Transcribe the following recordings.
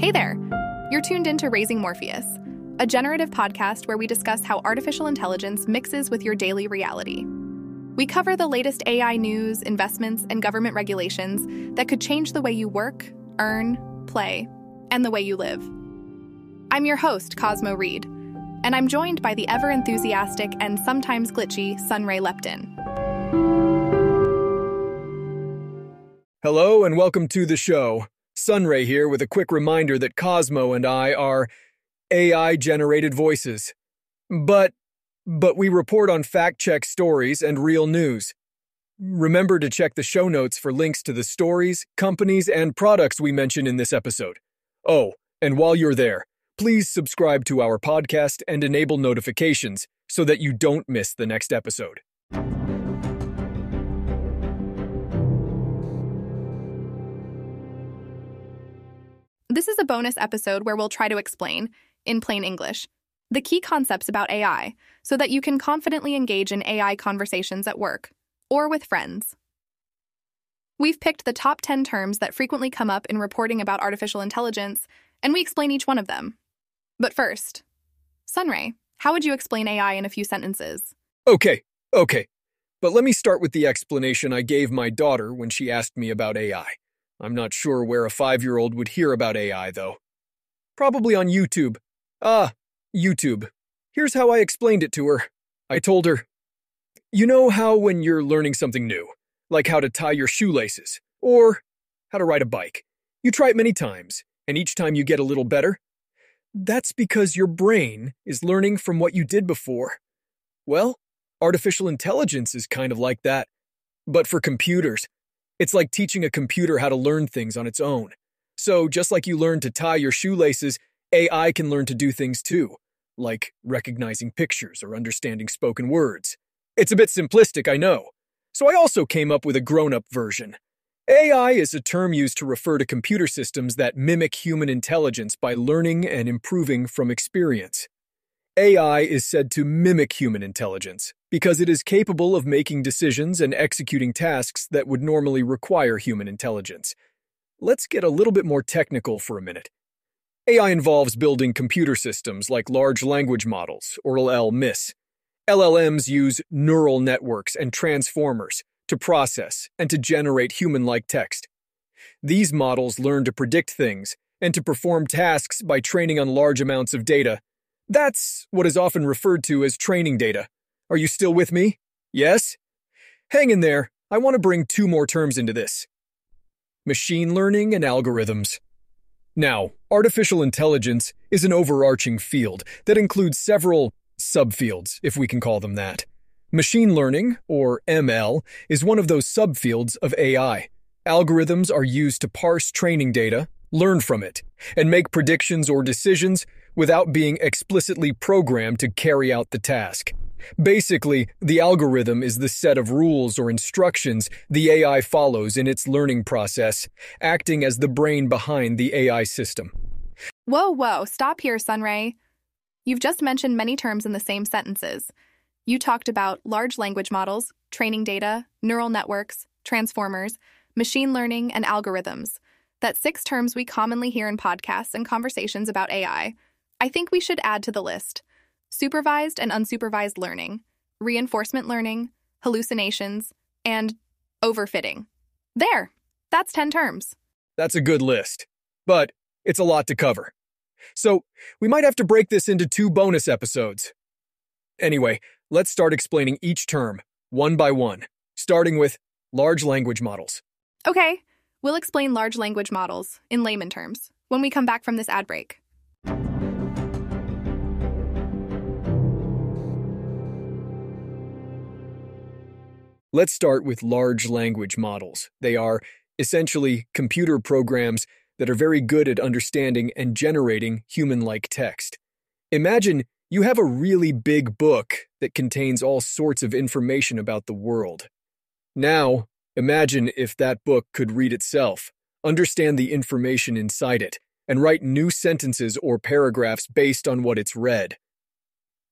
Hey there! You're tuned into Raising Morpheus, a generative podcast where we discuss how artificial intelligence mixes with your daily reality. We cover the latest AI news, investments, and government regulations that could change the way you work, earn, play, and the way you live. I'm your host, Cosmo Reed, and I'm joined by the ever enthusiastic and sometimes glitchy Sunray Lepton. Hello and welcome to the show. Sunray here with a quick reminder that Cosmo and I are AI generated voices. But but we report on fact-check stories and real news. Remember to check the show notes for links to the stories, companies, and products we mention in this episode. Oh, and while you're there, please subscribe to our podcast and enable notifications so that you don't miss the next episode. This is a bonus episode where we'll try to explain, in plain English, the key concepts about AI so that you can confidently engage in AI conversations at work or with friends. We've picked the top 10 terms that frequently come up in reporting about artificial intelligence, and we explain each one of them. But first, Sunray, how would you explain AI in a few sentences? Okay, okay. But let me start with the explanation I gave my daughter when she asked me about AI. I'm not sure where a five year old would hear about AI, though. Probably on YouTube. Ah, YouTube. Here's how I explained it to her. I told her, You know how when you're learning something new, like how to tie your shoelaces, or how to ride a bike, you try it many times, and each time you get a little better? That's because your brain is learning from what you did before. Well, artificial intelligence is kind of like that, but for computers. It's like teaching a computer how to learn things on its own. So, just like you learn to tie your shoelaces, AI can learn to do things too, like recognizing pictures or understanding spoken words. It's a bit simplistic, I know. So, I also came up with a grown up version. AI is a term used to refer to computer systems that mimic human intelligence by learning and improving from experience. AI is said to mimic human intelligence because it is capable of making decisions and executing tasks that would normally require human intelligence. Let's get a little bit more technical for a minute. AI involves building computer systems like large language models, or LLMs. LLMs use neural networks and transformers to process and to generate human like text. These models learn to predict things and to perform tasks by training on large amounts of data that's what is often referred to as training data. Are you still with me? Yes? Hang in there. I want to bring two more terms into this machine learning and algorithms. Now, artificial intelligence is an overarching field that includes several subfields, if we can call them that. Machine learning, or ML, is one of those subfields of AI. Algorithms are used to parse training data, learn from it, and make predictions or decisions without being explicitly programmed to carry out the task. Basically, the algorithm is the set of rules or instructions the AI follows in its learning process, acting as the brain behind the AI system. Whoa, whoa, stop here, Sunray. You've just mentioned many terms in the same sentences. You talked about large language models, training data, neural networks, transformers, machine learning, and algorithms. That's six terms we commonly hear in podcasts and conversations about AI. I think we should add to the list supervised and unsupervised learning, reinforcement learning, hallucinations, and overfitting. There, that's 10 terms. That's a good list, but it's a lot to cover. So, we might have to break this into two bonus episodes. Anyway, let's start explaining each term, one by one, starting with large language models. Okay, we'll explain large language models in layman terms when we come back from this ad break. Let's start with large language models. They are essentially computer programs that are very good at understanding and generating human like text. Imagine you have a really big book that contains all sorts of information about the world. Now, imagine if that book could read itself, understand the information inside it, and write new sentences or paragraphs based on what it's read.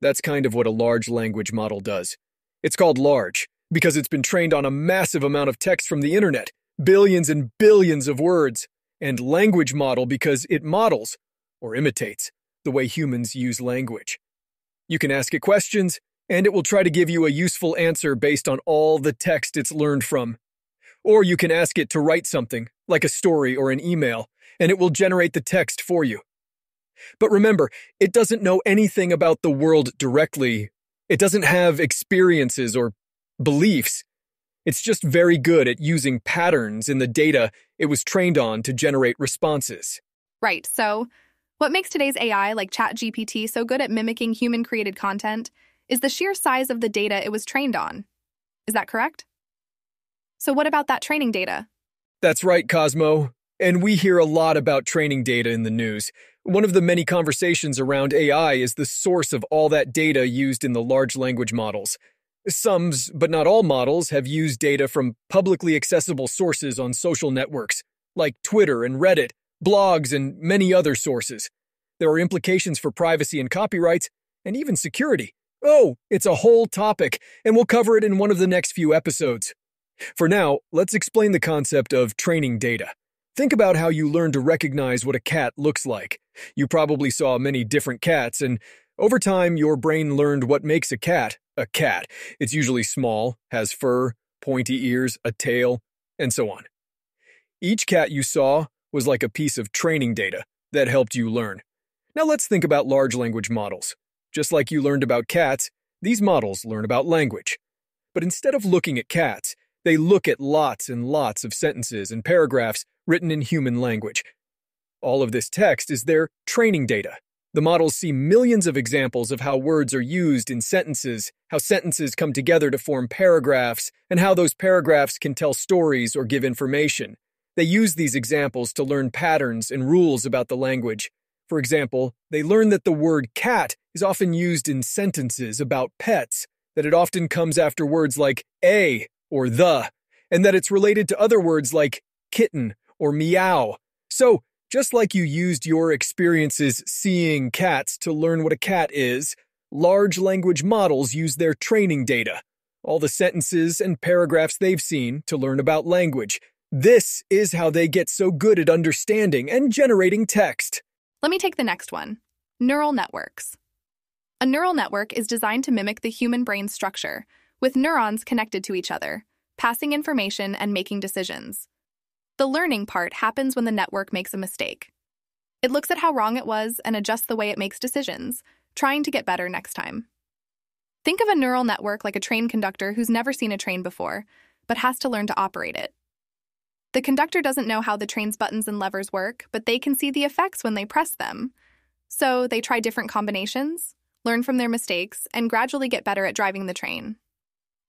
That's kind of what a large language model does. It's called large because it's been trained on a massive amount of text from the internet, billions and billions of words. and language model because it models, or imitates, the way humans use language. You can ask it questions, and it will try to give you a useful answer based on all the text it's learned from. Or you can ask it to write something, like a story or an email, and it will generate the text for you. But remember, it doesn't know anything about the world directly. It doesn't have experiences or beliefs. It's just very good at using patterns in the data it was trained on to generate responses. Right, so what makes today's AI like ChatGPT so good at mimicking human created content is the sheer size of the data it was trained on. Is that correct? So, what about that training data? That's right, Cosmo. And we hear a lot about training data in the news. One of the many conversations around AI is the source of all that data used in the large language models. Some, but not all models, have used data from publicly accessible sources on social networks, like Twitter and Reddit, blogs, and many other sources. There are implications for privacy and copyrights, and even security. Oh, it's a whole topic, and we'll cover it in one of the next few episodes. For now, let's explain the concept of training data. Think about how you learn to recognize what a cat looks like. You probably saw many different cats, and over time, your brain learned what makes a cat a cat. It's usually small, has fur, pointy ears, a tail, and so on. Each cat you saw was like a piece of training data that helped you learn. Now let's think about large language models. Just like you learned about cats, these models learn about language. But instead of looking at cats, they look at lots and lots of sentences and paragraphs written in human language. All of this text is their training data. The models see millions of examples of how words are used in sentences, how sentences come together to form paragraphs, and how those paragraphs can tell stories or give information. They use these examples to learn patterns and rules about the language. For example, they learn that the word cat is often used in sentences about pets, that it often comes after words like a or the, and that it's related to other words like kitten or meow. So, just like you used your experiences seeing cats to learn what a cat is, large language models use their training data, all the sentences and paragraphs they've seen to learn about language. This is how they get so good at understanding and generating text. Let me take the next one neural networks. A neural network is designed to mimic the human brain structure, with neurons connected to each other, passing information and making decisions. The learning part happens when the network makes a mistake. It looks at how wrong it was and adjusts the way it makes decisions, trying to get better next time. Think of a neural network like a train conductor who's never seen a train before, but has to learn to operate it. The conductor doesn't know how the train's buttons and levers work, but they can see the effects when they press them. So they try different combinations, learn from their mistakes, and gradually get better at driving the train.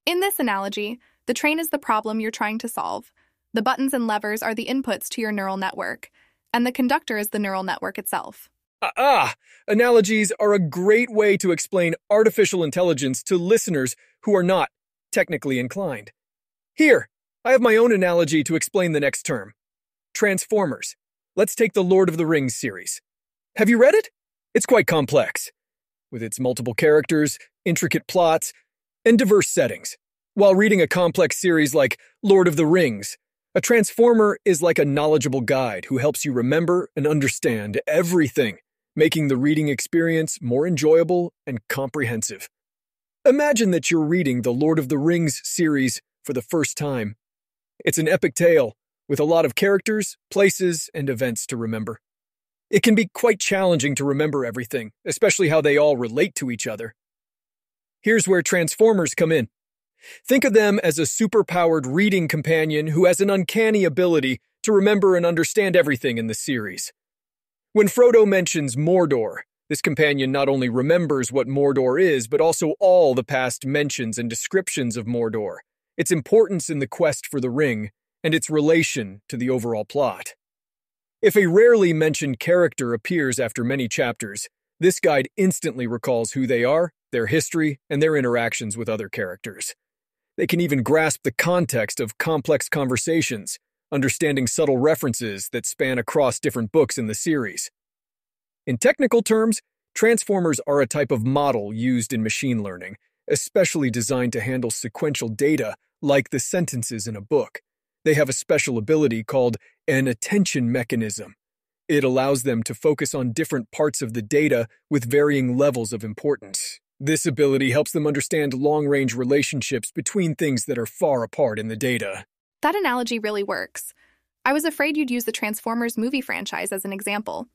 In this analogy, the train is the problem you're trying to solve. The buttons and levers are the inputs to your neural network, and the conductor is the neural network itself. Ah, ah, analogies are a great way to explain artificial intelligence to listeners who are not technically inclined. Here, I have my own analogy to explain the next term Transformers. Let's take the Lord of the Rings series. Have you read it? It's quite complex, with its multiple characters, intricate plots, and diverse settings. While reading a complex series like Lord of the Rings, a transformer is like a knowledgeable guide who helps you remember and understand everything, making the reading experience more enjoyable and comprehensive. Imagine that you're reading the Lord of the Rings series for the first time. It's an epic tale with a lot of characters, places, and events to remember. It can be quite challenging to remember everything, especially how they all relate to each other. Here's where Transformers come in. Think of them as a superpowered reading companion who has an uncanny ability to remember and understand everything in the series. When Frodo mentions Mordor, this companion not only remembers what Mordor is, but also all the past mentions and descriptions of Mordor, its importance in the quest for the ring, and its relation to the overall plot. If a rarely mentioned character appears after many chapters, this guide instantly recalls who they are, their history, and their interactions with other characters. They can even grasp the context of complex conversations, understanding subtle references that span across different books in the series. In technical terms, transformers are a type of model used in machine learning, especially designed to handle sequential data like the sentences in a book. They have a special ability called an attention mechanism. It allows them to focus on different parts of the data with varying levels of importance. This ability helps them understand long range relationships between things that are far apart in the data. That analogy really works. I was afraid you'd use the Transformers movie franchise as an example.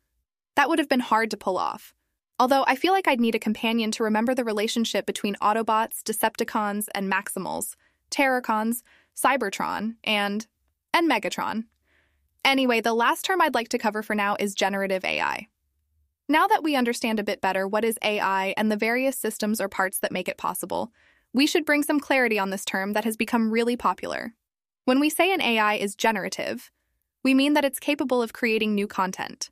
That would have been hard to pull off. Although I feel like I'd need a companion to remember the relationship between Autobots, Decepticons, and Maximals, Terrorcons, Cybertron, and and Megatron. Anyway, the last term I'd like to cover for now is generative AI. Now that we understand a bit better what is AI and the various systems or parts that make it possible, we should bring some clarity on this term that has become really popular. When we say an AI is generative, we mean that it's capable of creating new content.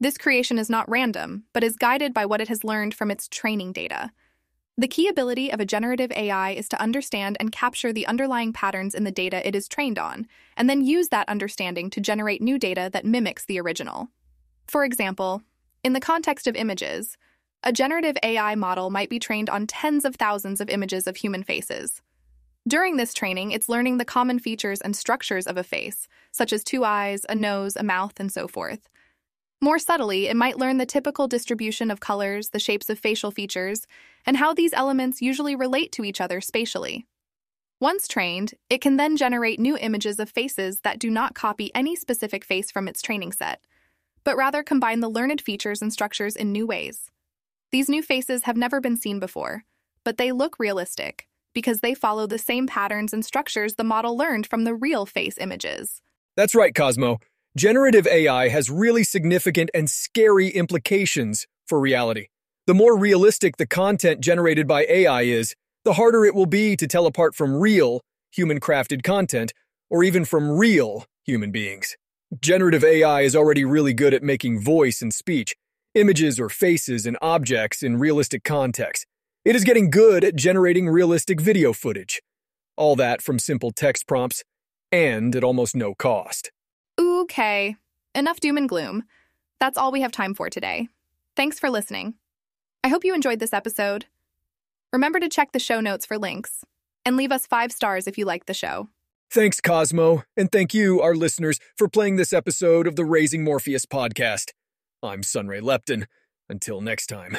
This creation is not random, but is guided by what it has learned from its training data. The key ability of a generative AI is to understand and capture the underlying patterns in the data it is trained on, and then use that understanding to generate new data that mimics the original. For example, in the context of images, a generative AI model might be trained on tens of thousands of images of human faces. During this training, it's learning the common features and structures of a face, such as two eyes, a nose, a mouth, and so forth. More subtly, it might learn the typical distribution of colors, the shapes of facial features, and how these elements usually relate to each other spatially. Once trained, it can then generate new images of faces that do not copy any specific face from its training set, but rather combine the learned features and structures in new ways. These new faces have never been seen before, but they look realistic because they follow the same patterns and structures the model learned from the real face images. That's right, Cosmo. Generative AI has really significant and scary implications for reality. The more realistic the content generated by AI is, the harder it will be to tell apart from real, human crafted content, or even from real human beings. Generative AI is already really good at making voice and speech, images or faces and objects in realistic context. It is getting good at generating realistic video footage. All that from simple text prompts, and at almost no cost. Okay, enough doom and gloom. That's all we have time for today. Thanks for listening. I hope you enjoyed this episode. Remember to check the show notes for links and leave us five stars if you like the show. Thanks, Cosmo, and thank you, our listeners, for playing this episode of the Raising Morpheus podcast. I'm Sunray Lepton. Until next time.